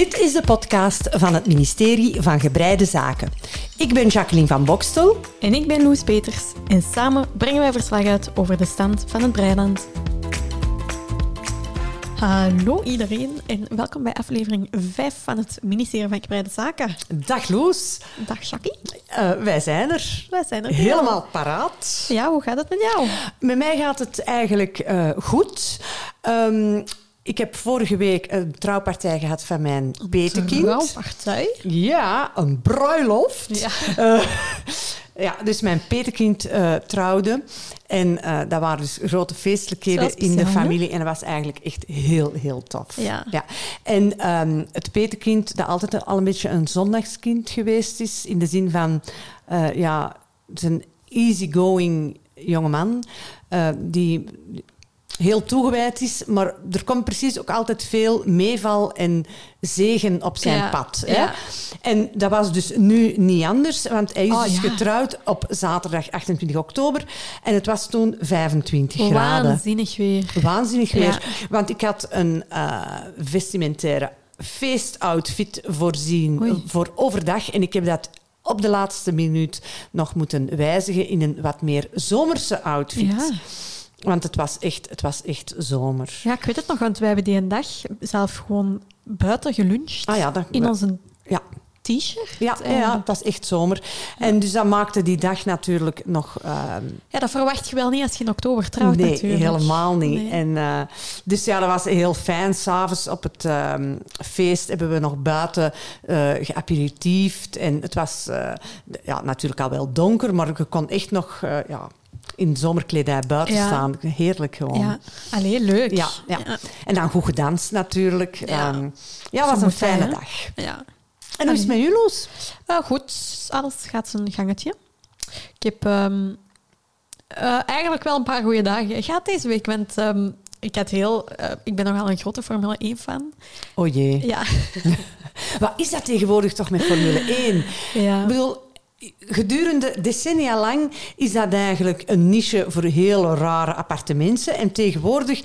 Dit is de podcast van het ministerie van Gebreide Zaken. Ik ben Jacqueline van Bokstel. En ik ben Loes Peters. En samen brengen wij verslag uit over de stand van het Breiland. Hallo iedereen en welkom bij aflevering 5 van het ministerie van Gebreide Zaken. Dag Loes. Dag Jackie. Uh, wij zijn er. Wij zijn er. Helemaal paraat. Ja, hoe gaat het met jou? Met mij gaat het eigenlijk uh, goed. Um, ik heb vorige week een trouwpartij gehad van mijn petekind. Een trouwpartij? Ja, een bruiloft. Ja. Uh, ja, dus mijn petekind uh, trouwde. En uh, dat waren dus grote feestelijkheden in de familie. En dat was eigenlijk echt heel, heel tof. Ja. ja. En um, het petekind, dat altijd al een beetje een zondagskind geweest is. In de zin van, ja, zijn easygoing jongeman. die heel toegewijd is, maar er komt precies ook altijd veel meeval en zegen op zijn ja, pad. Hè? Ja. En dat was dus nu niet anders, want hij is oh, dus ja. getrouwd op zaterdag 28 oktober en het was toen 25 graden. Waanzinnig weer. Waanzinnig weer. Want ik had een uh, vestimentaire feestoutfit voorzien Oei. voor overdag en ik heb dat op de laatste minuut nog moeten wijzigen in een wat meer zomerse outfit. Want het was, echt, het was echt zomer. Ja, ik weet het nog, want wij hebben die een dag zelf gewoon buiten geluncht. Ah ja, dat, in onze ja. t-shirt. Ja, ja, het was echt zomer. En dus dat maakte die dag natuurlijk nog... Uh, ja, dat verwacht je wel niet als je in oktober trouwt nee, natuurlijk. helemaal niet. Nee. En, uh, dus ja, dat was heel fijn. S'avonds op het uh, feest hebben we nog buiten uh, geaperitiefd. En het was ja, natuurlijk al wel donker, maar je kon echt nog... ja, in zomerkledij buiten ja. staan. Heerlijk gewoon. Ja, allee, leuk. Ja, ja. ja, En dan goed gedanst natuurlijk. Ja, um, ja was een fijne dag. Ja. En hoe is het met u, Loes? Uh, goed, alles gaat zijn gangetje. Ik heb um, uh, eigenlijk wel een paar goede dagen gehad deze week, want um, ik, had heel, uh, ik ben nogal een grote Formule 1-fan. O oh jee. Ja. Wat is dat tegenwoordig toch met Formule 1? Ja. Ik bedoel, gedurende decennia lang is dat eigenlijk een niche voor hele rare appartementen. En tegenwoordig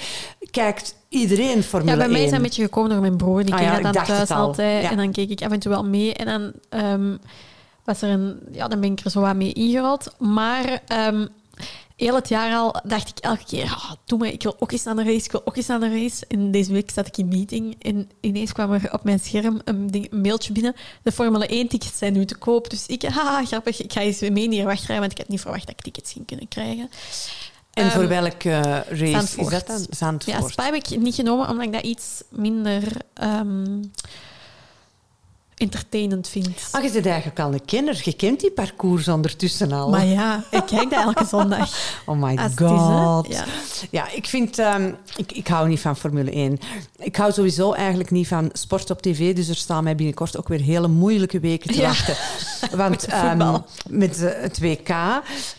kijkt iedereen Formule 1. Ja, bij mij is dat een beetje gekomen door mijn broer. Die ah, keek ja, dat dan thuis al. altijd. Ja. En dan keek ik af en toe wel mee. En dan um, was er een... Ja, dan ben ik er zo wat mee ingerold. Maar... Um, heel het jaar al dacht ik elke keer, oh, doe me, ik wil ook eens naar de race, ik wil ook eens naar de race. En deze week zat ik in meeting en ineens kwam er op mijn scherm een, ding, een mailtje binnen. De Formule 1 tickets zijn nu te koop. Dus ik, haha, grappig, ik ga eens mee hier wachtrijden, want ik had niet verwacht dat ik tickets ging kunnen krijgen. En um, voor welke uh, race Zandvoort. is dat dan? Zandvoort. Ja, Spa heb ik niet genomen, omdat ik dat iets minder... Um, entertainend vind. Ah, je bent eigenlijk al een kenner. Je kent die parcours ondertussen al. Maar ja, ik kijk dat elke zondag. Oh my Als god. Is, ja. ja, ik vind... Um, ik, ik hou niet van Formule 1. Ik hou sowieso eigenlijk niet van sport op tv. Dus er staan mij binnenkort ook weer hele moeilijke weken te ja. wachten. Want, met, um, met het WK.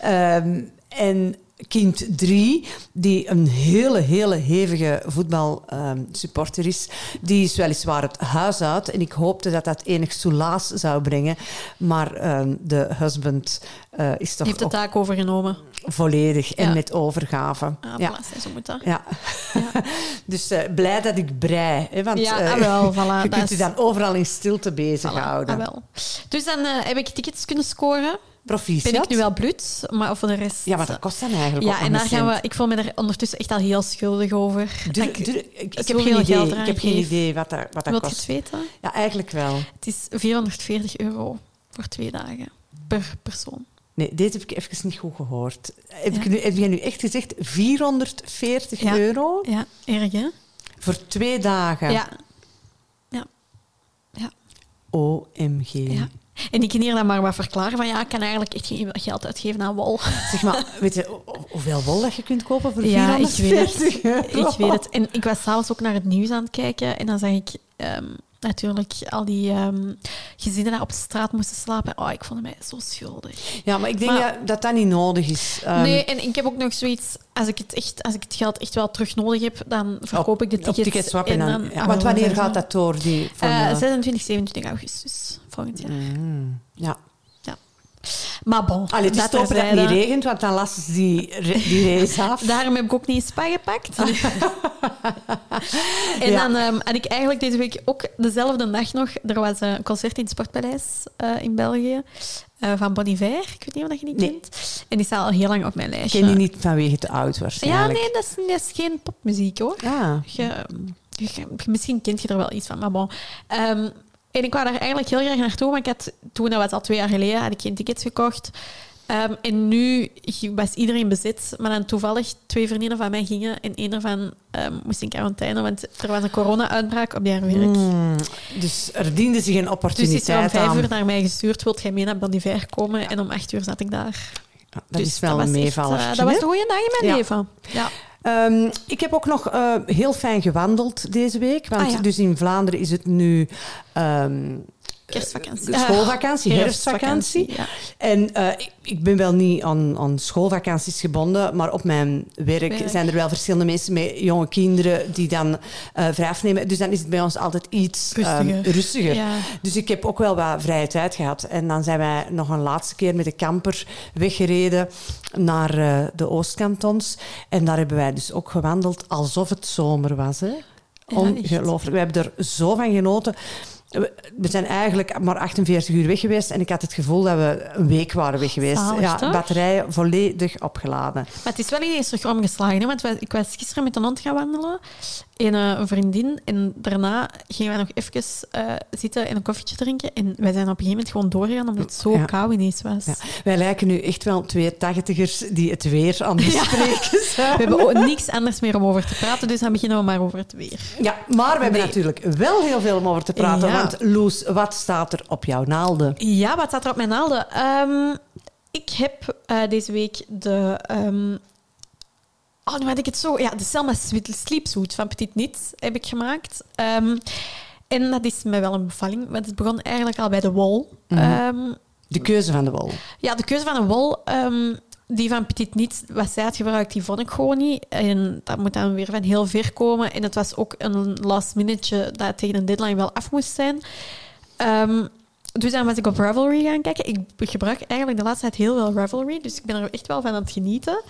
Um, en kind 3, die een hele, hele hevige voetbalsupporter um, is, die is weliswaar het huis uit. En ik hoopte dat dat enig soelaas zou brengen. Maar um, de husband uh, is toch Heeft de taak overgenomen. Volledig en ja. met overgave. Ah, ja, zo moet dat. Ja. ja. dus uh, blij dat ik brei. Hè, want ja, uh, ah, wel, voilà, je kunt je dan overal in stilte bezighouden. Voilà, ah, wel. Dus dan heb ik tickets kunnen scoren. Proficiat. Ben ik nu wel blut, maar voor de rest... Ja, maar dat kost dan eigenlijk ja, ook en daar gaan we... Ik voel me er ondertussen echt al heel schuldig over. Doe, ik, doe, ik, heb geen idee. geld Ik heb geen idee wat dat, wat dat Wilt kost. je het weten? Ja, eigenlijk wel. Het is 440 euro voor twee dagen per persoon. Nee, deze heb ik even niet goed gehoord. Heb, ja. ik nu, heb jij nu echt gezegd 440 ja. euro? Ja, erg hè? Voor twee dagen? Ja. Ja. ja. OMG. Ja. En ik kan hier dan maar wat verklaren van ja, ik kan eigenlijk echt geen geld uitgeven aan wol. Zeg maar, weet je hoeveel wol dat je kunt kopen voor ja, 440 ik weet het. euro? Ik weet het. En ik was s'avonds ook naar het nieuws aan het kijken en dan zag ik um, natuurlijk al die um, gezinnen daar op de straat moesten slapen. Oh, ik vond mij zo schuldig. Ja, maar ik denk maar, dat, dat dat niet nodig is. Um, nee, en ik heb ook nog zoiets... Als ik het, echt, als ik het geld echt wel terug nodig heb, dan verkoop op, ik de tickets. Op ticketswap en dan, dan ja, want wanneer gaat dat door? Die uh, 26, 27 augustus volgend jaar. Mm, ja. Ja. Maar bon, Allee, het is dat top dat het niet regent, want dan lassen ze die, die race af. Daarom heb ik ook niet spa gepakt. en Ja. dan um, had ik eigenlijk deze week ook dezelfde dag nog... Er was een concert in het Sportpaleis eh, in België eh, van Bon Iver. Ik weet niet of je die Nee. kent. En die staat al heel lang op mijn lijstje. ken die niet vanwege te oud Ja, waarschijnlijk. nee, dat is, dat is geen popmuziek hoor. Ah, Je, je- je- misschien kent je er wel iets van, maar bon. Ehm, en ik wou daar eigenlijk heel graag naartoe, maar ik had, toen, dat was al twee jaar geleden, had ik geen tickets gekocht. Ehm, en nu was iedereen bezet, maar dan toevallig twee vriendinnen van mij gingen en een ervan ehm, moest in quarantaine, want er was een corona-uitbraak op haar werk. Hmm, dus er diende zich een Dus is er om opportuniteit vijf aan. uur naar mij gestuurd, wilt jij mee naar Boniver komen? En om acht uur zat ik daar. Ja, dat Dus is wel een meevaller. eh, dat was een goede dag in mijn Ja. leven. Ja. Ehm, ik heb ook nog eh, heel fijn gewandeld deze week. Want Ah, ja. dus in Vlaanderen is het nu ehm, Kerstvakantie. schoolvakantie, Ah, herfstvakantie. Ja. En eh, ik, ik ben wel niet aan, aan schoolvakanties gebonden, maar op mijn werk, Werk. zijn er wel verschillende mensen met jonge kinderen die dan eh vrij afnemen. Dus dan is het bij ons altijd iets ehm, Rustiger. rustiger. Ja. Dus ik heb ook wel wat vrije tijd gehad. En dan zijn wij nog een laatste keer met de camper weggereden naar eh, de Oostkantons. En daar hebben wij dus ook gewandeld alsof het zomer was. Hè? Ja, Ongelooflijk. We hebben er zo van genoten. We zijn eigenlijk maar 48 uur weg geweest en ik had het gevoel dat we een week waren weg geweest. Zalig, ja, toch? batterijen volledig opgeladen. Maar het is wel ineens terug omgeslagen. Hè? Want wij- ik was gisteren met een hond gaan wandelen. En eh, een vriendin. En daarna gingen wij nog even eh, zitten en een koffietje drinken. En wij zijn op een gegeven moment gewoon doorgegaan omdat het zo Ja. koud ineens was. Ja. Wij lijken nu echt wel twee tachtigers die het weer aan het bespreken zijn. We hebben ook niks anders meer om over te praten, dus dan beginnen we maar over het weer. Ja, maar we hebben Nee. natuurlijk wel heel veel om over te praten. Want Loes, wat staat er op jouw naalden? Ja, wat staat er op mijn naalden? Ehm, ik heb eh, deze week de... ehm, Oh, nu had ik het zo... Ja, de Selma Sleepsuit van Petit Nit heb ik gemaakt. Ehm, en dat is mij wel een bevalling, want het begon eigenlijk al bij de wol. Mhm. De keuze van de wol. ja, de keuze van een wol, die van Petit Nit, wat zij had gebruikt, die vond ik gewoon niet. En dat moet dan weer van heel ver komen. En het was ook een last minute dat tegen een deadline wel af moest zijn. Ehm, dus dan was ik op Ravelry gaan kijken. Ik gebruik eigenlijk de laatste tijd heel veel Ravelry, dus ik ben er echt wel van aan het genieten.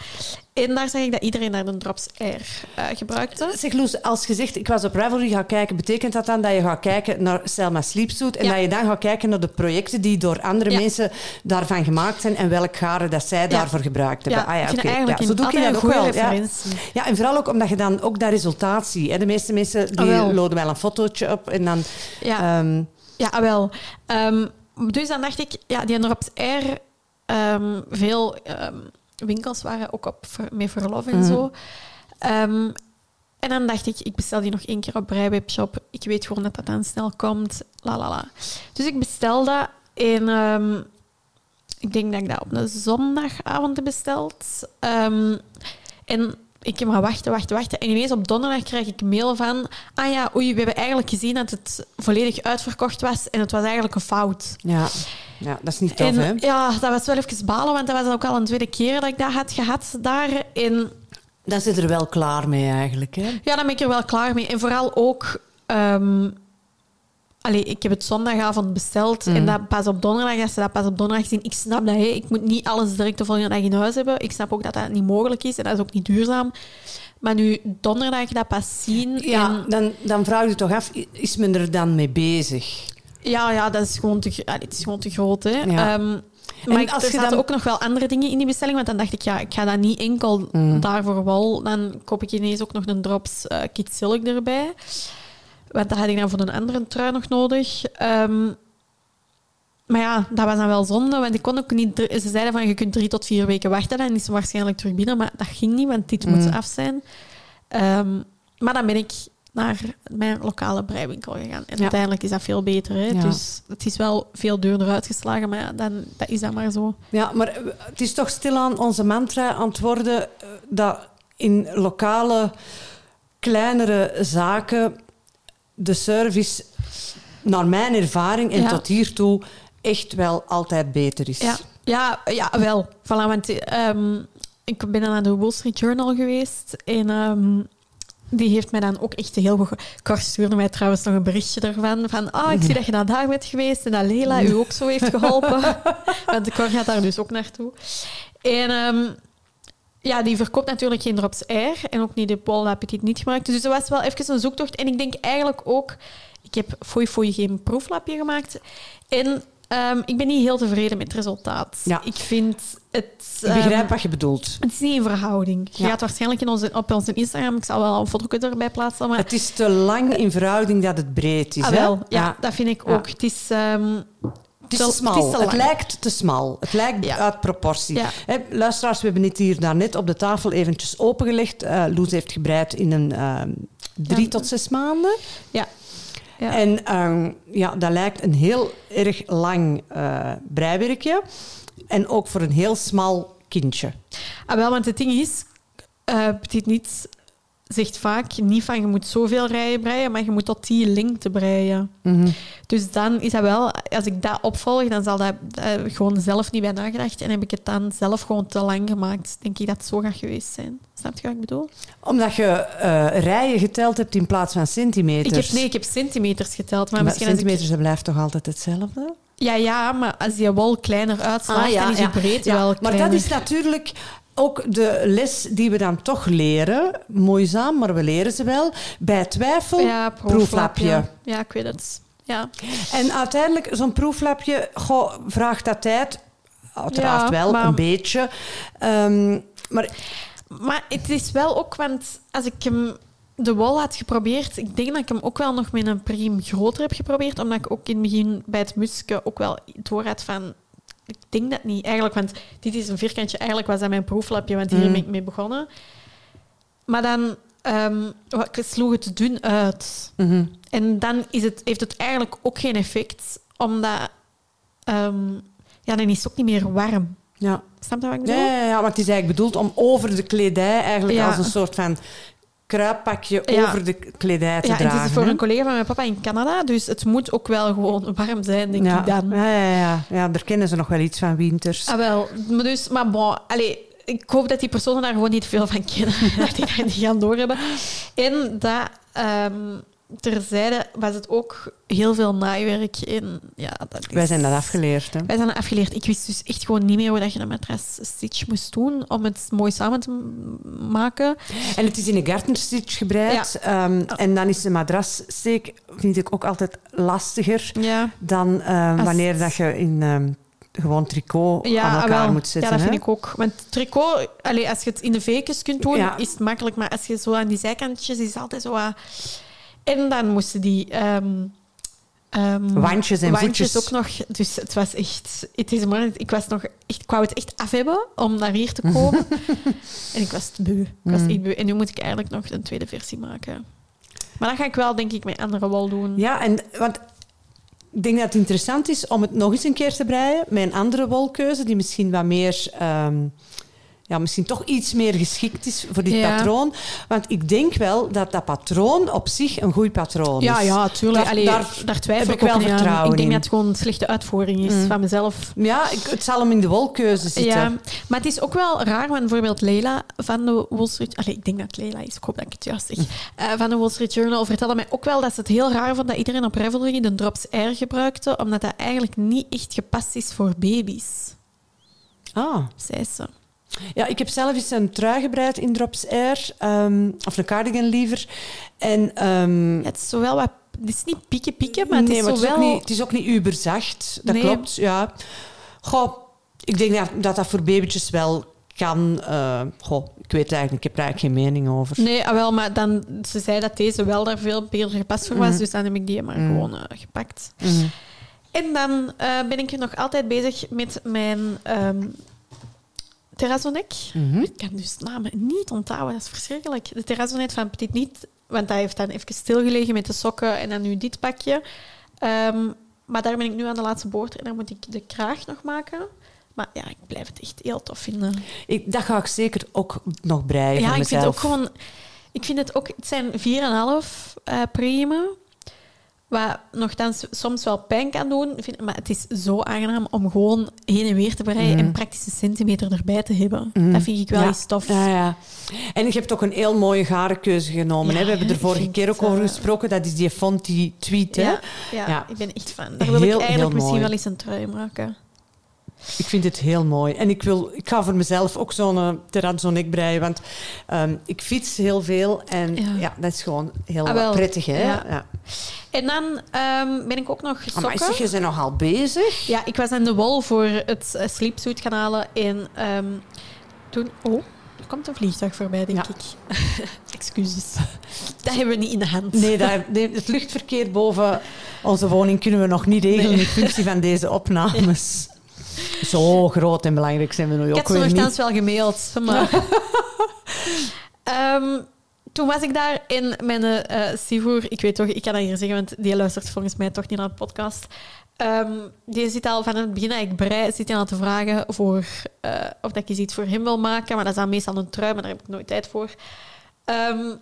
En daar zag ik dat iedereen daar de Drops Air eh, gebruikte. Zeg Loes, als je zegt ik was op Ravelry gaan kijken, betekent dat dan dat je gaat kijken naar Selma Sleepsuit en Ja. dat je dan gaat kijken naar de projecten die door andere Ja. mensen daarvan gemaakt zijn en welk garen dat zij daarvoor gebruikt hebben? Ja, ah ja, ik vind oké. eigenlijk ja, zo een- doe ik dat een ook goede wel. Ja. referentie. ja, en vooral ook omdat je dan ook dat resultaat ziet. Hè. De meeste mensen die Ah, wel. loaden wel een fotootje op en dan... Ja. ehm, Ja, ah, wel. Ehm, dus dan dacht ik, ja, die Drops Air, ehm, veel ehm, winkels waren ook op met verlof en Mhm. zo. Ehm, en dan dacht ik, ik bestel die nog één keer op Brijwebshop. Ik weet gewoon dat dat dan snel komt. La la la. Dus ik bestel dat en ik denk dat ik dat op een zondagavond heb besteld. En ik heb maar wachten, wachten, wachten. En ineens op donderdag krijg ik mail van... Ah ja, oei, we hebben eigenlijk gezien dat het volledig uitverkocht was. En het was eigenlijk een fout. ja. ja, dat is niet tof, en hè? ja, dat was wel even balen, want dat was ook al een tweede keer dat ik dat had gehad daar. En Dan zit er wel klaar mee eigenlijk, hè? ja, dan ben ik er wel klaar mee. En vooral ook... ehm, allee, ik heb het zondagavond besteld en dat pas op donderdag, als ze dat pas op donderdag zien, ik snap dat. Hè. Ik moet niet alles direct de volgende dag in huis hebben. Ik snap ook dat dat niet mogelijk is en dat is ook niet duurzaam. Maar nu donderdag dat pas zien... Ja, en- dan, dan vraag je toch af, is men er dan mee bezig? Ja, ja, dat is gewoon te, allee, het is gewoon te groot. Hè. Ja. Ehm, En maar ik, als er je zaten dan- ook nog wel andere dingen in die bestelling. Want dan dacht ik, ja, ik ga dat niet enkel Mm. daarvoor wel. Dan koop ik ineens ook nog een drops Kit Silk erbij. Want dat had ik dan voor een andere trui nog nodig. Ehm, maar ja, dat was dan wel zonde. Want ik kon ook niet... Ze zeiden van, je kunt drie tot vier weken wachten. Dan is ze waarschijnlijk terug binnen. Maar dat ging niet, want dit moet Mm. af zijn. Ehm, maar dan ben ik naar mijn lokale breiwinkel gegaan. En Ja. uiteindelijk is dat veel beter. Hè? Ja. Dus het is wel veel duurder uitgeslagen, maar ja, dan, dat is dat maar zo. Ja, maar eh, het is toch stilaan onze mantra aan het worden eh, dat in lokale, kleinere zaken de service, naar mijn ervaring en Ja. tot hiertoe, echt wel altijd beter is. Ja, ja, ja wel. Voilà, want ehm, ik ben dan aan de Wall Street Journal geweest en ehm, die heeft mij dan ook echt heel goed... Cor stuurde mij trouwens nog een berichtje ervan. Van, ah, ik zie dat je naar daar bent geweest en dat Lela u ook zo heeft geholpen. Want de Cor gaat daar dus ook naartoe. En ehm, ja, die verkoopt natuurlijk geen drops air en ook niet de Paul Petit niet gebruikt. Dus dat was wel even een zoektocht. En ik denk eigenlijk ook... Ik heb foei foei geen proeflapje gemaakt. En ehm, ik ben niet heel tevreden met het resultaat. Ja. Ik vind het... Ik begrijp ehm, wat je bedoelt. het is niet in verhouding. Je Ja. gaat waarschijnlijk in onze, op onze Instagram, ik zal wel een foto erbij plaatsen, maar... Het is te lang in verhouding dat het breed is. ah, hè? wel, ja, dat vind ik ook. Het is... ehm, Het is Wel, te smal. het Het, is te lang. lijkt te smal. Het lijkt Ja. uit proportie. Ja. Luisteraars, we hebben het hier daarnet op de tafel eventjes opengelegd. Eh Loes heeft gebreid in een ehm, drie Ja. tot zes maanden. ja. Ja. En ehm, ja, dat lijkt een heel erg lang eh, breiwerkje. En ook voor een heel smal kindje. Ah, wel, want het ding is, eh Petit Niet zegt vaak niet van je moet zoveel rijen breien, maar je moet tot die lengte breien. Mhm. Dus dan is dat wel, als ik dat opvolg, dan zal dat eh, gewoon zelf niet bij nagedacht. En heb ik het dan zelf gewoon te lang gemaakt. Denk ik dat het zo gaat geweest zijn. Snap je wat ik bedoel? Omdat je eh, rijen geteld hebt in plaats van centimeters. Ik heb, nee, ik heb centimeters geteld. Maar, Maar misschien ik- centimeters dat blijft toch altijd hetzelfde? Ja, ja, maar als die wol kleiner uitslaat, dan is Ah, Ja, wel Maar kleiner. dat is natuurlijk ook de les die we dan toch leren. Moeizaam, maar we leren ze wel. Bij twijfel, ja, proeflapje. Ja, ik weet het. Ja. En uiteindelijk, zo'n proeflapje, goh, vraagt dat tijd. Uiteraard Ja, wel, maar- een beetje. Ehm, maar Maar het is wel ook, want als ik hem de wol had geprobeerd, ik denk dat ik hem ook wel nog met een priem groter heb geprobeerd, omdat ik ook in het begin bij het musken ook wel door had van... Ik denk dat niet, eigenlijk, want dit is een vierkantje. Eigenlijk was dat mijn proeflapje, want hier Mm. ben ik mee begonnen. Maar dan ehm, ik sloeg het dun uit. mhm. En dan is het, heeft het eigenlijk ook geen effect, omdat... ehm, ja, dan is het ook niet meer warm. ja. Snap je wat ik Ja, bedoel? ja, ja, maar het is eigenlijk bedoeld om over de kledij, eigenlijk Ja. als een soort van kruippakje Ja. over de kledij te Ja, en dragen. het is voor hè? een collega van mijn papa in Canada, dus het moet ook wel gewoon warm zijn, denk ja. ik dan. Ja, ja, ja. ja, daar kennen ze nog wel iets van winters. Ah, wel. Maar, dus, maar bon, allee, ik hoop dat die personen daar gewoon niet veel van kennen. dat die daar niet gaan doorhebben. En dat... ehm terzijde was het ook heel veel naaiwerk. En, ja, dat is... Wij zijn dat afgeleerd. Hè? Wij zijn dat afgeleerd. Ik wist dus echt gewoon niet meer hoe dat je een matras stitch moest doen om het mooi samen te maken. En het is in een gartenstitch gebreid. Ehm, en dan is de madrassteek, vind ik, ook altijd lastiger Ja, dan ehm, Als- wanneer dat je in ehm, gewoon tricot ja aan elkaar wel. moet zetten. Ja, dat hè? vind ik ook. Want tricot, allee, als je het in de veekjes kunt doen, Ja. is het makkelijk. Maar als je zo aan die zijkantjes, is het altijd zo... wat- En dan moesten die... ehm, ehm, Wandjes en wandjes voetjes. ook nog. Dus het was echt... Het is maar, ik, was nog echt, ik wou het echt af hebben om naar hier te komen. en ik was het beu. Ik was Mm. echt beu. En nu moet ik eigenlijk nog een tweede versie maken. Maar dat ga ik wel, denk ik, met andere wol doen. Ja, en, want ik denk dat het interessant is om het nog eens een keer te breien met een andere wolkeuze die misschien wat meer... ehm, ja, misschien toch iets meer geschikt is voor dit Ja. patroon. Want ik denk wel dat dat patroon op zich een goed patroon Ja, is. ja, tuurlijk. Daar- Allee, daar daar, twijfel heb ik wel aan. vertrouwen Ik denk in. dat het gewoon een slechte uitvoering is Mm. van mezelf. Ja, ik, het zal hem in de wolkeuze zitten. Ja, maar het is ook wel raar, want bijvoorbeeld Leila van de Wall Street... Allee, ik denk dat het Leila is, ik hoop dat ik het juist zeg. Eh, van de Wall Street Journal vertelde mij ook wel dat ze het heel raar vond dat iedereen op Revelry de Drops Air gebruikte, omdat dat eigenlijk niet echt gepast is voor baby's, Ah. zei ze. Ja, ik heb zelf eens een trui gebreid in Drops Air. ehm, of een cardigan liever. En, ehm, het is zowel wat... Het is niet pieken pieken, maar het nee, is maar het is, ook niet, het is ook niet uberzacht. Dat Nee. klopt, ja. Goh, ik denk dat, dat dat voor babytjes wel kan. eh, goh, ik weet eigenlijk, ik heb er eigenlijk geen mening over. Nee, ah, wel, maar dan, ze zei dat deze wel daar veel beter gepast voor was, Mhm. dus dan heb ik die maar Mhm. gewoon eh, gepakt. Mhm. En dan eh, ben ik nog altijd bezig met mijn terrazzonek. Mhm. Ik kan dus namen niet onthouden, dat is verschrikkelijk. De terrazzonet van Petit Niet, want hij heeft dan even stilgelegen met de sokken en dan nu dit pakje. Ehm, maar daar ben ik nu aan de laatste boord en dan moet ik de kraag nog maken. Maar ja, ik blijf het echt heel tof vinden. Ik, dat ga ik zeker ook nog breien Ja, ik vind het ook gewoon... Ik vind het ook... Het zijn 4,5 eh priemen. Wat nogthans soms wel pijn kan doen. Vind, maar het is zo aangenaam om gewoon heen en weer te breien en praktische centimeter erbij te hebben. Dat vind ik wel ja. eens tof. Ja, ja. En je hebt ook een heel mooie garenkeuze genomen. Hè? We hebben er vorige keer ook over gesproken. Dat is die Fonty tweet. Hè? Ja, ik ben echt fan. Daar wil Heel, ik eigenlijk misschien mooi. wel eens een trui maken. Ik vind het heel mooi. En ik, wil, ik ga voor mezelf ook zo'n uh, terrazzo-nek breien. Want ehm, ik fiets heel veel. En Ja. ja, dat is gewoon heel Ah, prettig. Hè? Ja. Ja. En dan ehm, ben ik ook nog Maar sokken. zeg, je bent nogal bezig. Ja, ik was aan de wol voor het uh, sleepsuit gaan halen. En ehm, toen... Oh, er komt een vliegtuig voorbij, denk Ja. ik. Excuses. Dat hebben we niet in de hand. Nee, dat, nee, het luchtverkeer boven onze woning kunnen we nog niet regelen Nee. in functie van deze opnames. Zo groot en belangrijk zijn we nu Ik ook had ze weer nogthans niet. wel gemaild, maar... Ehm, toen was ik daar in mijn eh Sivoer. Ik weet toch, ik kan dat hier zeggen, want die luistert volgens mij toch niet naar de podcast. Ehm, die zit al van het begin dat ik brei, zit hij al te vragen voor, eh, of dat ik eens iets voor hem wil maken. Maar dat is dan meestal een trui, maar daar heb ik nooit tijd voor. Ehm,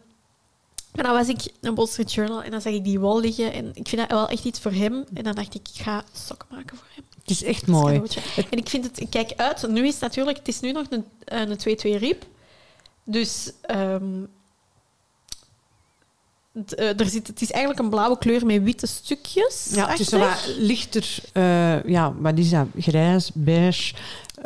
en dan was ik een Wall Street Journal en dan zag ik die wol liggen. En ik vind dat wel echt iets voor hem. En dan dacht ik, ik ga sokken maken voor hem. Het is echt mooi. En ik vind het, ik kijk uit. Nu is het natuurlijk, het is nu nog een, een 2-2 riep. Dus het, eh, er zit, het is eigenlijk een blauwe kleur met witte stukjes. Ja, het is zo wat lichter, eh, ja, wat is dat? Grijs, beige.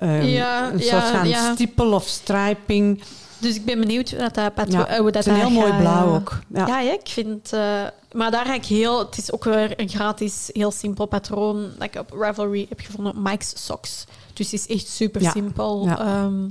Ja, een ja, soort van ja. stipel of striping. Dus ik ben benieuwd hoe dat, dat, patro- Ja, hoe dat het is een heel mooi blauw ook. Ja. Ik vind... eh, maar daar ga ik heel... Het is ook weer een gratis, heel simpel patroon dat ik op Ravelry heb gevonden. Mike's Socks. Dus het is echt super Ja. simpel. Ja. Ehm,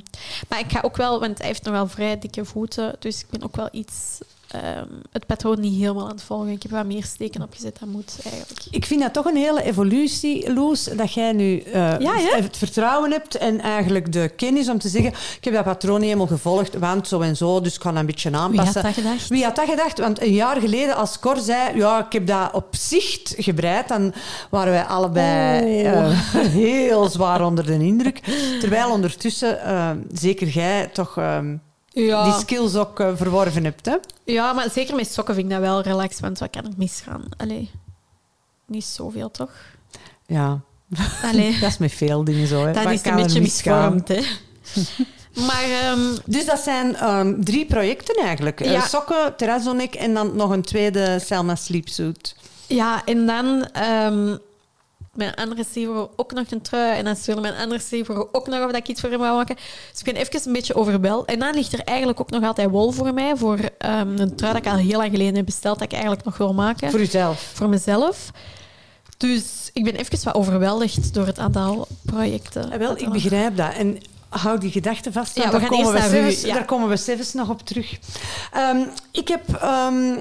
maar ik ga ook wel... Want hij heeft nog wel vrij dikke voeten. Dus ik ben ook wel iets... ehm, het patroon niet helemaal aan het volgen. Ik heb wat meer steken opgezet dan moet, eigenlijk. Ik vind dat toch een hele evolutie, Loes, dat jij nu eh, Ja, het vertrouwen hebt en eigenlijk de kennis om te zeggen, ik heb dat patroon niet helemaal gevolgd, want zo en zo, dus ik kan dat een beetje Wie aanpassen. had dat gedacht? Wie had dat gedacht? Want een jaar geleden, als Cor zei, ja, ik heb dat op zicht gebreid, dan waren wij allebei Oh. eh, heel zwaar onder de indruk. Terwijl ondertussen, eh, zeker jij, toch eh, Ja. die skills ook eh, verworven hebt. Hè? ja, maar zeker met sokken vind ik dat wel relaxed. Want wat kan er misgaan? Allee, niet zoveel, toch? Ja, Allee. dat is met veel dingen zo. Hè. Dat Wat is kan een beetje misvormd, hè. maar ehm, Dus dat zijn ehm, drie projecten eigenlijk. Eh, Ja. sokken, terrazzonek en dan nog een tweede Selma sleepsuit. ja, en dan ehm, mijn andere Sivro ook nog een trui. En dan stuurde mijn andere Sivro ook nog of dat ik iets voor hem wou maken. Dus ik ben even een beetje overweld. En dan ligt er eigenlijk ook nog altijd wol voor mij. Voor ehm, een trui dat ik al heel lang geleden heb besteld, dat ik eigenlijk nog wil maken. Voor uzelf. voor mezelf. Dus ik ben even wat overweldigd door het aantal projecten. Eh, wel, ik begrijp dat. En hou die gedachten vast, Ja, daar, gaan komen we zelfs, ja. daar komen we zelfs nog op terug. Ehm, ik heb ehm,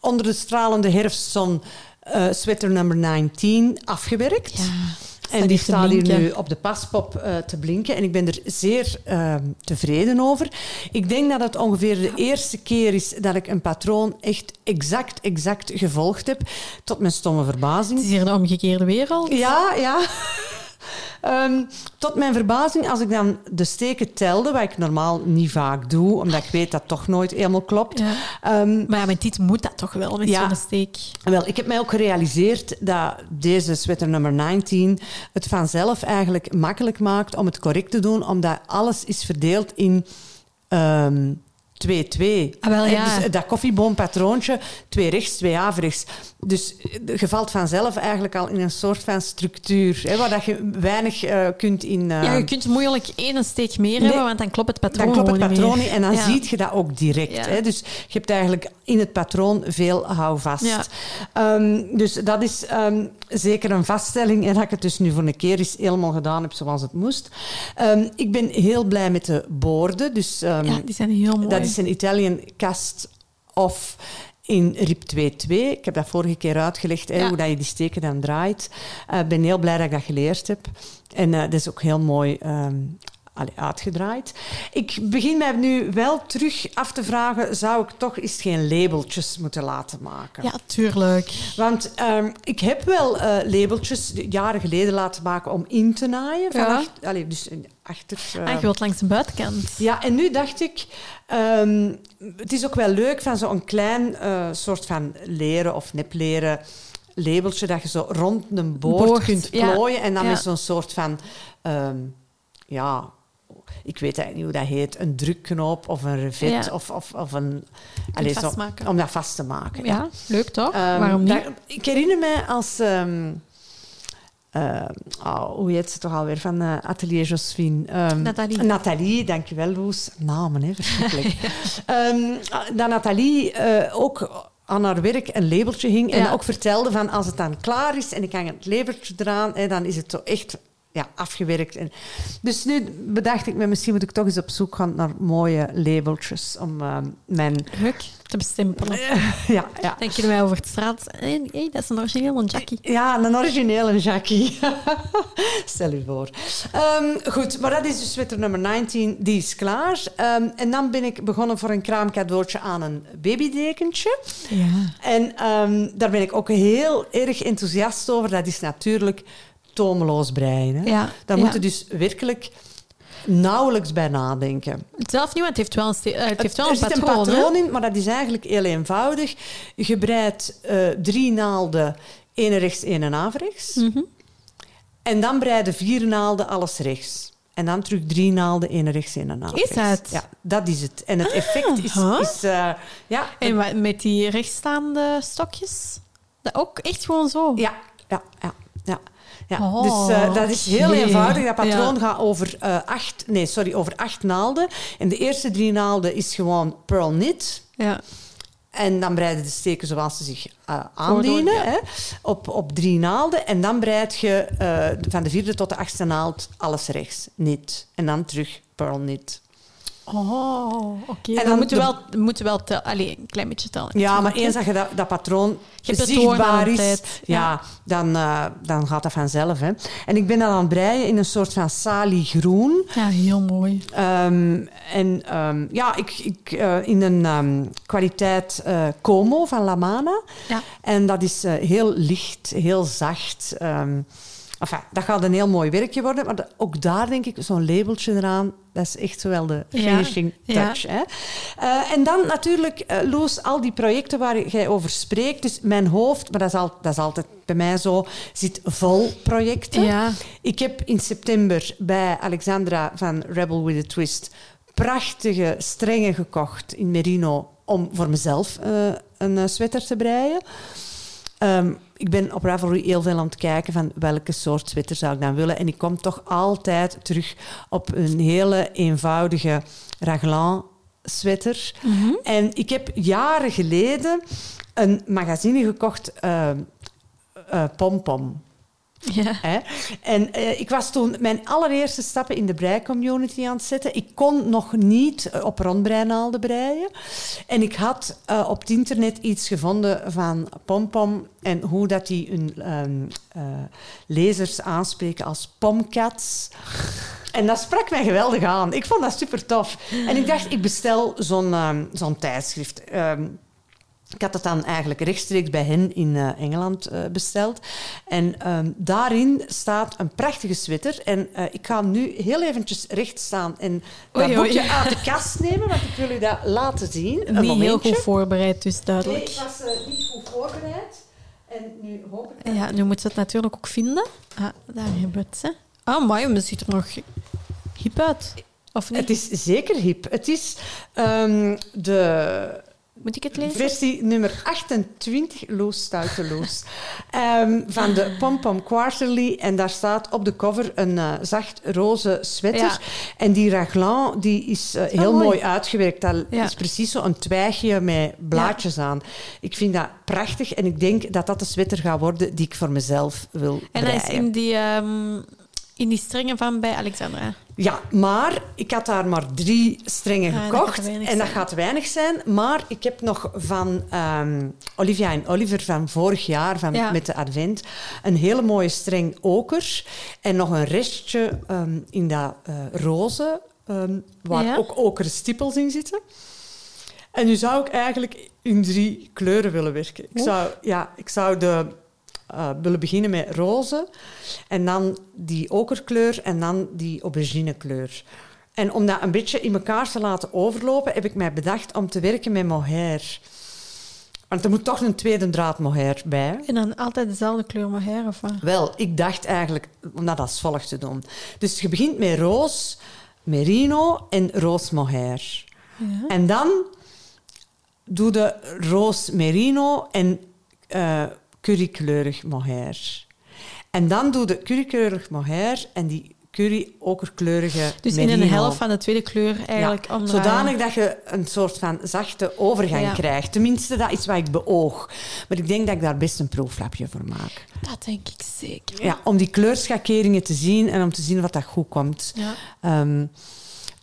onder de stralende herfstzon eh, sweater nummer 19 afgewerkt. Ja, En die staat hier nu op de paspop eh, te blinken. En ik ben er zeer ehm, tevreden over. Ik denk dat het ongeveer de eerste keer is dat ik een patroon echt exact, exact gevolgd heb. Tot mijn stomme verbazing. Het is hier de omgekeerde wereld. Ja, ja. Ehm, tot mijn verbazing, als ik dan de steken telde, wat ik normaal niet vaak doe, omdat ik weet dat toch nooit helemaal klopt. Ja. Ehm, Maar ja, met dit moet dat toch wel, met Ja. zo'n steek. wel, ik heb mij ook gerealiseerd dat deze sweater nummer 19 het vanzelf eigenlijk makkelijk maakt om het correct te doen, omdat alles is verdeeld in ehm 2-2. Ah, wel, ja. Dus dat koffieboompatroontje, twee rechts, twee averechts. Dus eh, je valt vanzelf eigenlijk al in een soort van structuur, hè, waar dat je weinig eh, kunt in... eh, Ja, je kunt moeilijk één steek meer Nee. hebben, want dan klopt het patroon dan klopt het patroon niet en dan Ja. zie je dat ook direct. Ja. Hè? Dus je hebt eigenlijk in het patroon veel houvast. Ja. Ehm, dus dat is ehm, zeker een vaststelling en dat ik het dus nu voor een keer eens helemaal gedaan heb zoals het moest. Ehm, ik ben heel blij met de boorden. Dus, Ja, die zijn heel mooi. Is een Italian cast off in RIP 2.2. Ik heb dat vorige keer uitgelegd, hè, Ja. hoe dat je die steken dan draait. Eh, Ik ben heel blij dat ik dat geleerd heb. En eh, dat is ook heel mooi ehm, allee, uitgedraaid. Ik begin mij nu wel terug af te vragen, zou ik toch eens geen labeltjes moeten laten maken? Ja, tuurlijk. Want ehm, ik heb wel eh, labeltjes jaren geleden laten maken om in te naaien. Van Ja. achter- allee, dus achter... eh, Ah, je wilt langs de buitenkant. ja, en nu dacht ik, ehm, het is ook wel leuk van zo'n klein eh, soort van leren of nepleren labeltje dat je zo rond een boord, Boord, kunt ja. plooien. En dan Ja. is zo'n soort van... ehm, ja, ik weet eigenlijk niet hoe dat heet. Een drukknop of een revet Ja. of, of, of een... allee, zo, om dat vast te maken. Ja, leuk toch? Ehm, Waarom niet? ik herinner mij als... eh, oh, hoe heet ze toch alweer? Van eh, Atelier Josephine. Ehm, Nathalie. Nathalie, dankjewel Loes. Namen, hè, verschrikkelijk. Ehm, dat Nathalie eh, ook aan haar werk een labeltje hing en ook vertelde van als het dan klaar is en ik hang het labeltje eraan, hè, dan is het zo echt ja, afgewerkt. En, dus nu bedacht ik me, misschien moet ik toch eens op zoek gaan naar mooie labeltjes om ehm, mijn... Leuk te bestempelen. ja, ja. Denk je mij over de straat? Hé, hey, dat is een originele Jackie. Ja, een originele Jackie. Stel u voor. Ehm, goed, maar dat is dus sweater nummer 19. Die is klaar. Ehm, en dan ben ik begonnen voor een kraamcadeautje aan een babydekentje. Ja. En daar ben ik ook heel erg enthousiast over. Dat is natuurlijk tomeloos breien. Hè? Ja, Daar ja. moet je dus werkelijk nauwelijks bij nadenken. Zelf niet, want het heeft wel een, eh, het heeft wel er zit patroon. een patroon in, maar dat is eigenlijk heel eenvoudig. Je breidt eh, drie naalden, één rechts, één averechts. Mhm. En dan breiden vier naalden alles rechts. En dan terug drie naalden, één rechts, één averechts. Is dat? Ja, dat is het. En het effect is... huh? is eh, ja, En wat- met die rechtstaande stokjes? Dat ook echt gewoon zo? ja, ja, ja. Ja. Oh, dus eh, dat is heel eenvoudig. Dat patroon Ja. gaat over, eh, acht, nee, sorry, over acht naalden. En de eerste drie naalden is gewoon pearl knit. Ja. En dan breiden de steken zoals ze zich eh, aandienen, ja. hè, op, op drie naalden. En dan breid je van de vierde tot de achtste naald alles rechts, knit. En dan terug pearl knit. Oh, oké. En En dan dan moeten de- we wel, moeten wel tel, allee, een klein beetje tellen. Ja, maar eens dat je dat, dat patroon Je zichtbaar is, ja. ja. dan, eh, dan gaat dat vanzelf. Hè. En ik ben dan aan het breien in een soort van saliegroen. Ja, heel mooi. Ehm, en ehm, ja, ik, ik, eh, in een ehm, kwaliteit eh, Como van La Mana. Ja. En dat is eh, heel licht, heel zacht. Enfin, dat gaat een heel mooi werkje worden. Maar ook daar denk ik, zo'n labeltje eraan, dat is echt wel de finishing ja. touch. Hè? Eh, en dan natuurlijk, eh, Loes, al die projecten waar jij over spreekt. Dus mijn hoofd, maar dat is, al, dat is altijd bij mij zo, zit vol projecten. Ja. Ik heb in september bij Alexandra van Rebel with a Twist prachtige strengen gekocht in merino om voor mezelf eh, een sweater te breien. Ehm, ik ben op Ravelry heel veel aan het kijken van welke soort sweater zou ik dan willen. En ik kom toch altijd terug op een hele eenvoudige raglan sweater. En ik heb jaren geleden een magazine gekocht, eh eh, Pompom. Ja. En eh, ik was toen mijn allereerste stappen in de brei-community aan het zetten. Ik kon nog niet eh, op rondbreinaalden breien. En ik had eh, op het internet iets gevonden van Pompom en hoe dat die hun ehm, eh, lezers aanspreken als pomcats. En dat sprak mij geweldig aan. Ik vond dat super tof. En ik dacht, ik bestel zo'n ehm, zo'n tijdschrift. Ehm, ik had het dan eigenlijk rechtstreeks bij hen in eh, Engeland eh, besteld. En ehm, daarin staat een prachtige sweater. En eh, ik ga nu heel eventjes recht staan en dat Oei, oei. boekje uit de kast nemen, want ik wil u dat laten zien. Een Niet heel goed voorbereid, dus Nee, duidelijk. ik was niet goed voorbereid. En nu hoop ik... dat- Ja, nu moet ze het natuurlijk ook vinden. Ah, daar hebben we het. Hè. Ah, maar het ziet er nog hip uit. Of niet? Het is zeker hip. Het is ehm, de Moet ik het lezen? versie nummer 28, Loes Stoute Loes, ehm, van de Pom Pom Quarterly. En daar staat op de cover een eh, zacht roze sweater. Ja. En die raglan die is eh, heel mooi. mooi uitgewerkt. Dat Ja. is precies zo'n twijgje met blaadjes aan. Ik vind dat prachtig en ik denk dat dat de sweater gaat worden die ik voor mezelf wil En dat is in die, ehm, in die strengen van bij Alexandra. Ja, maar ik had daar maar drie strengen Ah, gekocht. en dat gaat weinig zijn. Maar ik heb nog van ehm, Olivia en Oliver van vorig jaar, van, Ja. met de advent, een hele mooie streng oker. En nog een restje ehm, in dat eh, roze, ehm, waar Ja. ook okere stippels in zitten. En nu zou ik eigenlijk in drie kleuren willen werken. Ik zou, ja, ik zou de, eh, willen beginnen met roze en dan die okerkleur en dan die auberginekleur. En om dat een beetje in elkaar te laten overlopen, heb ik mij bedacht om te werken met mohair. Want er moet toch een tweede draad mohair bij. En dan altijd dezelfde kleur mohair, of wat? Wel, ik dacht eigenlijk om dat als volgt te doen. Dus je begint met roos, merino en roos mohair. Ja. En dan doe de roos merino en eh currykleurig mohair. En dan doe de currykleurig mohair en die curry-okerkleurige Dus in een helft van de tweede kleur eigenlijk Ja, zodanig dat je een soort van zachte overgang Ja. krijgt. Tenminste, dat is wat ik beoog. Maar ik denk dat ik daar best een proeflapje voor maak. Dat denk ik zeker. Ja, om die kleurschakeringen te zien en om te zien wat dat goed komt. Ja. Ehm,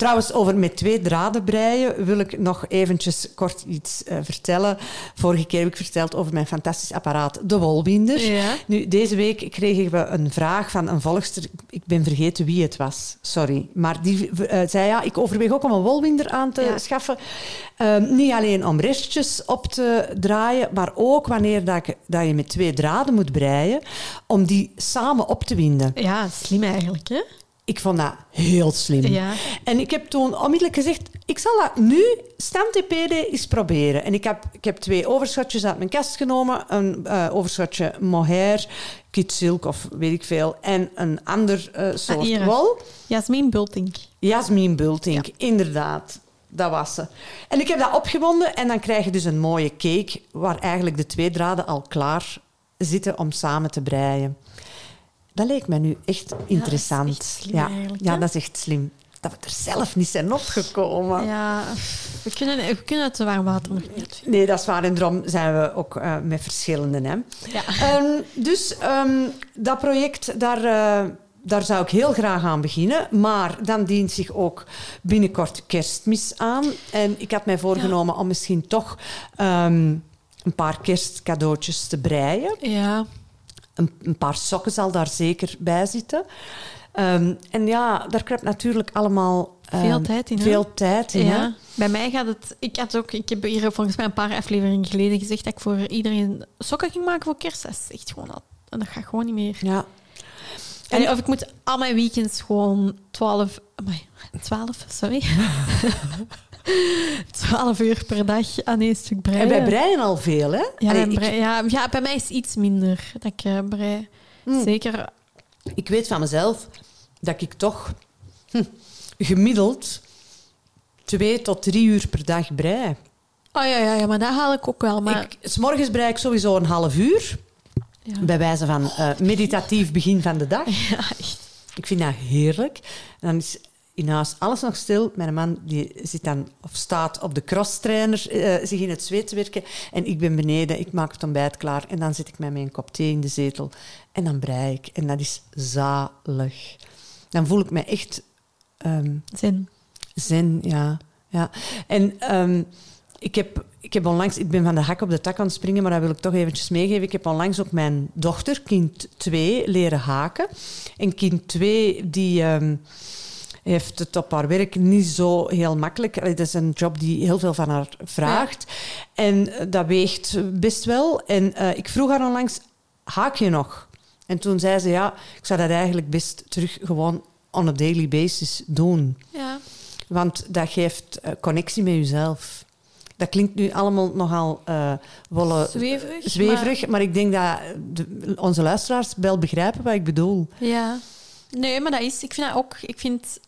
trouwens, over met twee draden breien wil ik nog eventjes kort iets eh, vertellen. Vorige keer heb ik verteld over mijn fantastisch apparaat, de wolbinder. Ja. Nu, deze week kregen we een vraag van een volgster. Ik ben vergeten wie het was, sorry. Maar die eh, zei, ja, ik overweeg ook om een wolbinder aan te Ja. schaffen. Ehm, niet alleen om restjes op te draaien, maar ook wanneer dat, ik- dat je met twee draden moet breien, om die samen op te winden. ja, slim eigenlijk, hè? Ik vond dat heel slim. Ja. En ik heb toen onmiddellijk gezegd, ik zal dat nu, stand TPD, eens proberen. En ik heb, ik heb twee overschotjes uit mijn kast genomen. Een eh, overschotje mohair, kit silk of weet ik veel. En een ander eh, soort hier. wol. Jasmin Bultink. Jasmin Bultink, inderdaad. Dat was ze. En ik heb dat opgewonden en dan krijg je dus een mooie cake waar eigenlijk de twee draden al klaar zitten om samen te breien. Dat leek me nu echt interessant. echt slim ja, eigenlijk, ja hè? dat is echt slim. Dat we er zelf niet zijn opgekomen. Ja, we kunnen, we kunnen het warm water nog niet. Nee, dat is waar. En daarom zijn we ook eh, met verschillende. Hè. Ja. Ehm, dus ehm, dat project, daar, eh, daar zou ik heel graag aan beginnen. Maar dan dient zich ook binnenkort kerstmis aan. En ik had mij voorgenomen om misschien toch ehm, een paar kerstcadeautjes te breien. Ja. Een, een paar sokken zal daar zeker bij zitten. Ehm, en ja, daar kruipt natuurlijk allemaal... ehm, Veel tijd in, hè? Veel tijd in, hè. Ja, bij mij gaat het. Ik, had ook, ik heb hier volgens mij een paar afleveringen geleden gezegd dat ik voor iedereen sokken ging maken voor kerst. Dat is echt gewoon. al- En dat gaat gewoon niet meer. Ja. Allee, of ik moet al mijn weekends gewoon 12. amai, 12, sorry. 12 uur per dag aan één stuk breien. En wij breien al veel, hè? Ja, Allee, bij ik- brei- ja, ja, bij mij is het iets minder dat ik eh, brei. Hmm. Zeker. Ik weet van mezelf dat ik toch hm, gemiddeld twee tot drie uur per dag brei. Oh ja, ja, ja, maar dat haal ik ook wel. Maar Ik, 's morgens brei ik sowieso een half uur, ja. bij wijze van eh, meditatief begin van de dag. ja, echt. Ik vind dat heerlijk. En dan is in huis alles nog stil. Mijn man die zit dan, of staat op de crosstrainer, eh zich in het zweet te werken. En ik ben beneden, ik maak het ontbijt klaar. En dan zit ik met mijn kop thee in de zetel. En dan brei ik. En dat is zalig. Dan voel ik me echt ehm, Zin. zen, ja. ja. En ehm, ik, heb, ik heb onlangs... Ik ben van de hak op de tak aan het springen, maar dat wil ik toch eventjes meegeven. Ik heb onlangs ook mijn dochter, kind 2, leren haken. En kind 2, die... ehm, heeft het op haar werk niet zo heel makkelijk. Dat is een job die heel veel van haar vraagt. En eh, dat weegt best wel. En eh, ik vroeg haar onlangs, haak je nog? En toen zei ze, ja, ik zou dat eigenlijk best terug gewoon on a daily basis doen. Ja. Want dat geeft eh, connectie met jezelf. Dat klinkt nu allemaal nogal wollen, Zweverig. zweverig, maar... ik denk dat de- onze luisteraars wel begrijpen wat ik bedoel. Ja. Nee, maar dat is... Ik vind dat ook... Ik vind...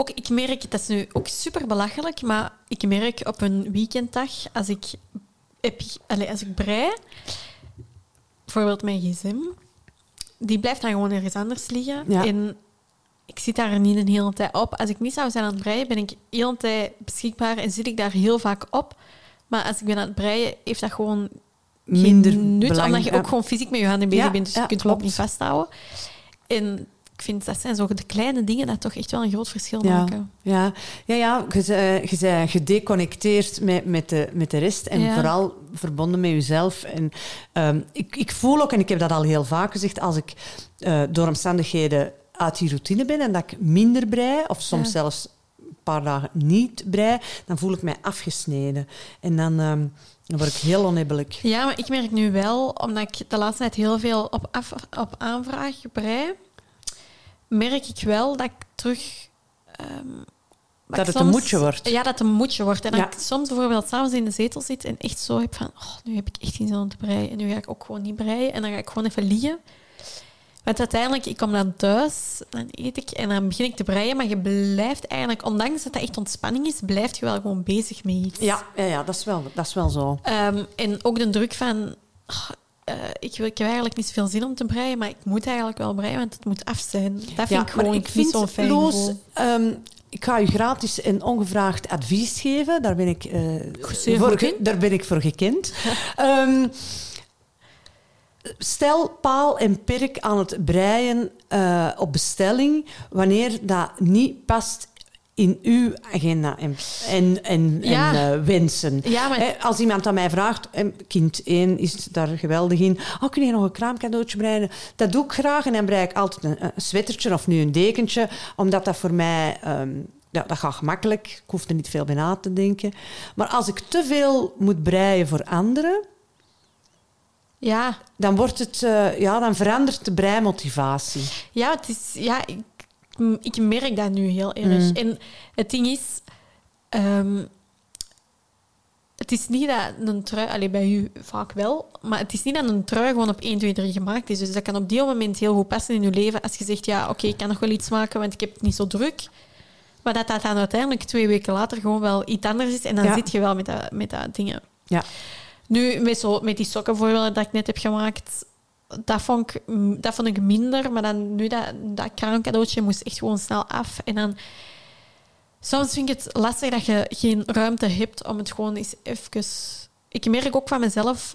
Ook, ik merk... Dat is nu ook super belachelijk, maar ik merk op een weekenddag, als ik, heb, allez, als ik brei, bijvoorbeeld mijn gsm, die blijft dan gewoon ergens anders liggen. Ja. En ik zit daar niet een hele tijd op. Als ik niet zou zijn aan het breien, ben ik de hele tijd beschikbaar en zit ik daar heel vaak op. Maar als ik ben aan het breien, heeft dat gewoon Minder nut, belang- omdat je ook gewoon fysiek met je handen bezig Ja, bent, dus ja, je kunt het ook niet vasthouden. En ik vind dat zijn zo de kleine dingen dat toch echt wel een groot verschil Ja, maken. ja, ja, ja je, je bent gedeconnecteerd met, met, de, met de rest en Ja. vooral verbonden met jezelf. En, ehm, ik, ik voel ook, en ik heb dat al heel vaak gezegd, als ik eh, door omstandigheden uit die routine ben en dat ik minder brei, of soms Ja. zelfs een paar dagen niet brei, dan voel ik mij afgesneden. En dan, ehm, dan word ik heel onhebbelijk. Ja, maar ik merk nu wel, omdat ik de laatste tijd heel veel op, af, op aanvraag brei, merk ik wel dat ik terug ehm, Maar Dat het soms- een moedje wordt. Ja, dat het een moedje wordt. En Ja. ik soms bijvoorbeeld s'avonds in de zetel zit en echt zo heb van... Oh, nu heb ik echt geen zin om te breien. En nu ga ik ook gewoon niet breien. En dan ga ik gewoon even liggen. Want uiteindelijk, ik kom dan thuis, dan eet ik en dan begin ik te breien. Maar je blijft eigenlijk, ondanks dat dat echt ontspanning is, blijf je wel gewoon bezig met iets. Ja, ja, ja dat, is wel, dat is wel zo. Ehm, en ook de druk van... oh, eh, ik, wil, ik heb eigenlijk niet zoveel zin om te breien, maar ik moet eigenlijk wel breien, want het moet af zijn. Dat vind ja, ik gewoon ik niet vind, zo'n fijn ehm, ik ga u gratis en ongevraagd advies geven. Daar ben ik, eh, voor, ge- daar ben ik voor gekend. Ehm, stel paal en perk aan het breien eh, op bestelling wanneer dat niet past in uw agenda en, en, en, Ja. en eh, wensen. Ja, maar- Hè, als iemand aan mij vraagt, kind 1 is daar geweldig in, oh, kun je nog een kraamcadeautje breien? Dat doe ik graag en dan brei ik altijd een, een sweatertje of nu een dekentje, omdat dat voor mij... ehm, ja, dat gaat gemakkelijk. Ik hoef er niet veel bij na te denken. Maar als ik te veel moet breien voor anderen, Ja, dan, wordt het, eh, ja, dan verandert de breimotivatie. Ja, het is, ja ik, ik merk dat nu heel erg. Mm. En het ding is, ehm, het is niet dat een trui, alleen bij u vaak wel, maar het is niet dat een trui gewoon op 1, 2, 3 gemaakt is. Dus dat kan op die moment heel goed passen in uw leven. Als je zegt, ja, oké, ik kan nog wel iets maken, want ik heb het niet zo druk. Maar dat dat dan uiteindelijk twee weken later gewoon wel iets anders is. En dan Ja. zit je wel met dat, met dat dingen. Ja. Nu, met, zo, met die sokken bijvoorbeeld dat ik net heb gemaakt, dat vond ik, dat vond ik minder. Maar dan nu dat, dat kraamcadeautje moest echt gewoon snel af. En dan... Soms vind ik het lastig dat je geen ruimte hebt om het gewoon eens even... Ik merk ook van mezelf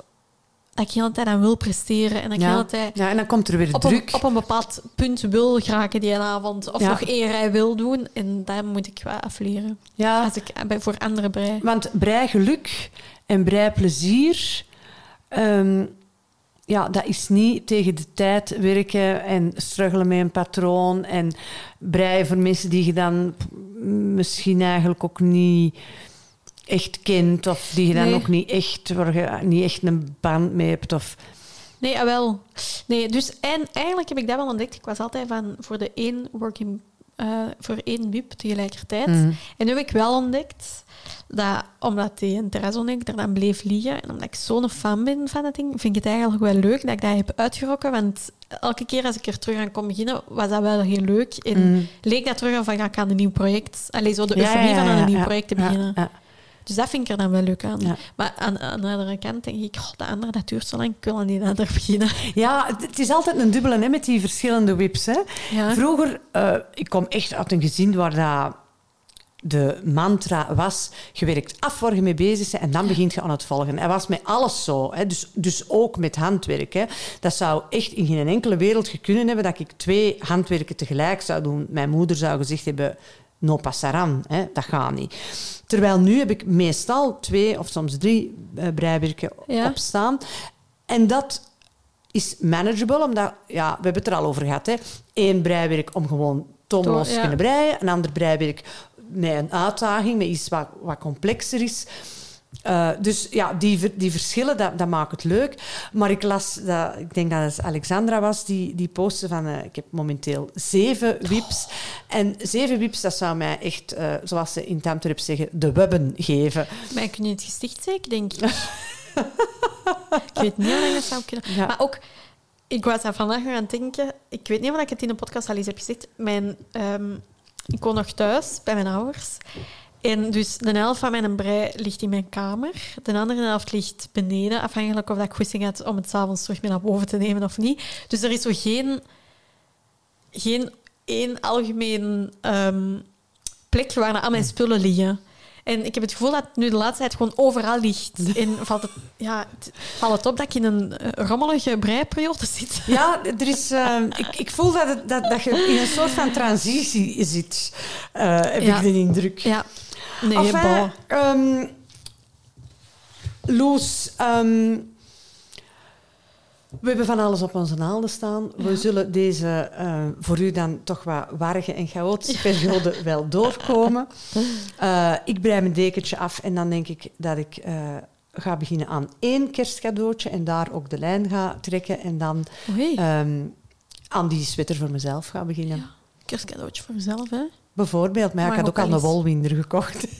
dat ik de hele tijd aan wil presteren. En dat ik de Ja. tijd ja, en dan komt er weer op druk. een, op een bepaald punt wil geraken die avond. Of Ja. nog één rij wil doen. En dat moet ik wel afleren. ja, Als ik bij, voor andere brei. want breigeluk en breiplezier... ehm ja, dat is niet tegen de tijd werken en struggelen met een patroon en breien voor mensen die je dan misschien eigenlijk ook niet echt kent of die je dan Nee. ook niet echt, waar je niet echt een band mee hebt. Of, Nee, ah, wel. Nee, dus en eigenlijk heb ik dat wel ontdekt. Ik was altijd van voor de één working... eh, voor één wip tegelijkertijd. Mhm. En nu heb ik wel ontdekt dat, omdat die terrasonnek er dan bleef liggen, en omdat ik zo'n fan ben van dat ding, vind ik het eigenlijk wel leuk dat ik dat heb uitgerokken. Want elke keer als ik er terug aan kon beginnen, was dat wel heel leuk. En Mhm. leek dat terug van, ga ik aan een nieuw project... Allee, zo de Ja, euforie ja, van aan een nieuw project te beginnen. Dus dat vind ik er dan wel leuk aan. Ja. Maar aan, aan de andere kant denk ik, oh, de andere, dat duurt zo lang, ik wil aan die ander beginnen. Ja, het, is altijd een dubbele hè, met die verschillende whips. Hè. Ja. Vroeger, eh, ik kom echt uit een gezin waar dat de mantra was, je werkt af waar je mee bezig bent en dan begint je aan het volgen. En was met alles zo. Hè. Dus, dus ook met handwerk. Hè. Dat zou echt in geen enkele wereld kunnen hebben dat ik twee handwerken tegelijk zou doen. Mijn moeder zou gezegd hebben, no passaran. Hè. Dat gaat niet. Terwijl nu heb ik meestal twee of soms drie eh, breiwerken Ja. op staan. En dat is manageable, omdat, ja, we hebben het er al over gehad. Hè. Eén breiwerk om gewoon toonlos te ja. kunnen breien. Een ander breiwerk met een uitdaging, met iets wat, wat complexer is. Eh, dus ja, die, die verschillen, dat, dat maakt het leuk. Maar ik las, dat, ik denk dat het Alexandra was, die, die postte van... eh, ik heb momenteel zeven wips. En zeven wips, dat zou mij echt, eh, zoals ze in Tamterp zeggen, de webben geven. Mij kun je het gesticht zeker, denk ik. ik weet niet hoe dat zou kunnen. Ja. Maar ook, ik was daar vandaag nog aan het denken. Ik weet niet of ik het in de podcast al eens heb gezegd. Mijn, ehm, ik woon nog thuis bij mijn ouders. En dus de helft van mijn brei ligt in mijn kamer. De andere helft ligt beneden, afhankelijk of dat ik goesting had om het s'avonds terug mee naar boven te nemen of niet. Dus er is zo geen, geen één algemeen ehm, plek waar al mijn spullen liggen. En ik heb het gevoel dat het nu de laatste tijd gewoon overal ligt. En valt het, ja, het, valt het op dat ik in een eh, rommelige breiperiode zit? Ja, er is, eh, ik, ik voel dat, het, dat, dat je in een soort van transitie zit, eh, heb Ja. ik de indruk. Ja. Nee, Enfin, ehm, Loes, ehm, we hebben van alles op onze naalden staan. We zullen deze eh, voor u dan toch wat warrige en chaotische periode wel doorkomen. Eh, ik brei mijn dekentje af en dan denk ik dat ik eh, ga beginnen aan één kerstcadeautje en daar ook de lijn ga trekken en dan ehm, aan die sweater voor mezelf ga beginnen. kerstcadeautje voor mezelf, hè? Bijvoorbeeld, maar ik had ook al een wolwinder gekocht.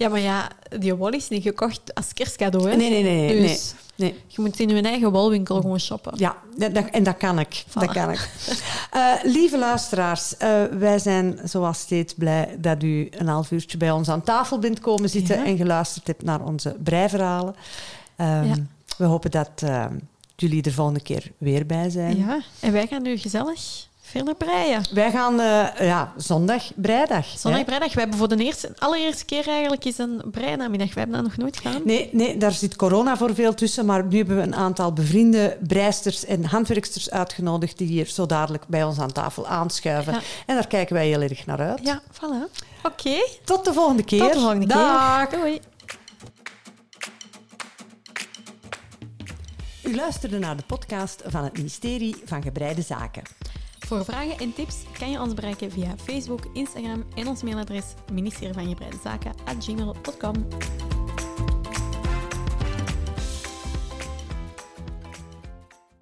Ja, maar ja, die wol is niet gekocht als kerstcadeau, hè? Nee, nee, nee. nee, nee. Dus nee. je moet in je eigen wolwinkel gewoon shoppen. Ja, en dat kan ik. Dat kan ik. Eh, lieve luisteraars, eh, wij zijn zoals steeds blij dat u een half uurtje bij ons aan tafel bent komen zitten Ja. en geluisterd hebt naar onze breiverhalen. Ehm, Ja. We hopen dat ehm, jullie er volgende keer weer bij zijn. Ja, en wij gaan nu gezellig verder breien. Wij gaan eh, ja, zondag breidag. Zondag breidag. We hebben voor de eerste, allereerste keer eigenlijk eens een breinamiddag. We hebben dat nog nooit gedaan. Nee, nee, daar zit corona voor veel tussen. Maar nu hebben we een aantal bevriende breisters en handwerksters uitgenodigd die hier zo dadelijk bij ons aan tafel aanschuiven. Ja. En daar kijken wij heel erg naar uit. Ja, voilà. Oké. Tot de volgende keer. Tot de volgende Dag. keer. Doei. U luisterde naar de podcast van het ministerie van Gebreide Zaken. Voor vragen en tips kan je ons bereiken via Facebook, Instagram en ons mailadres ministerie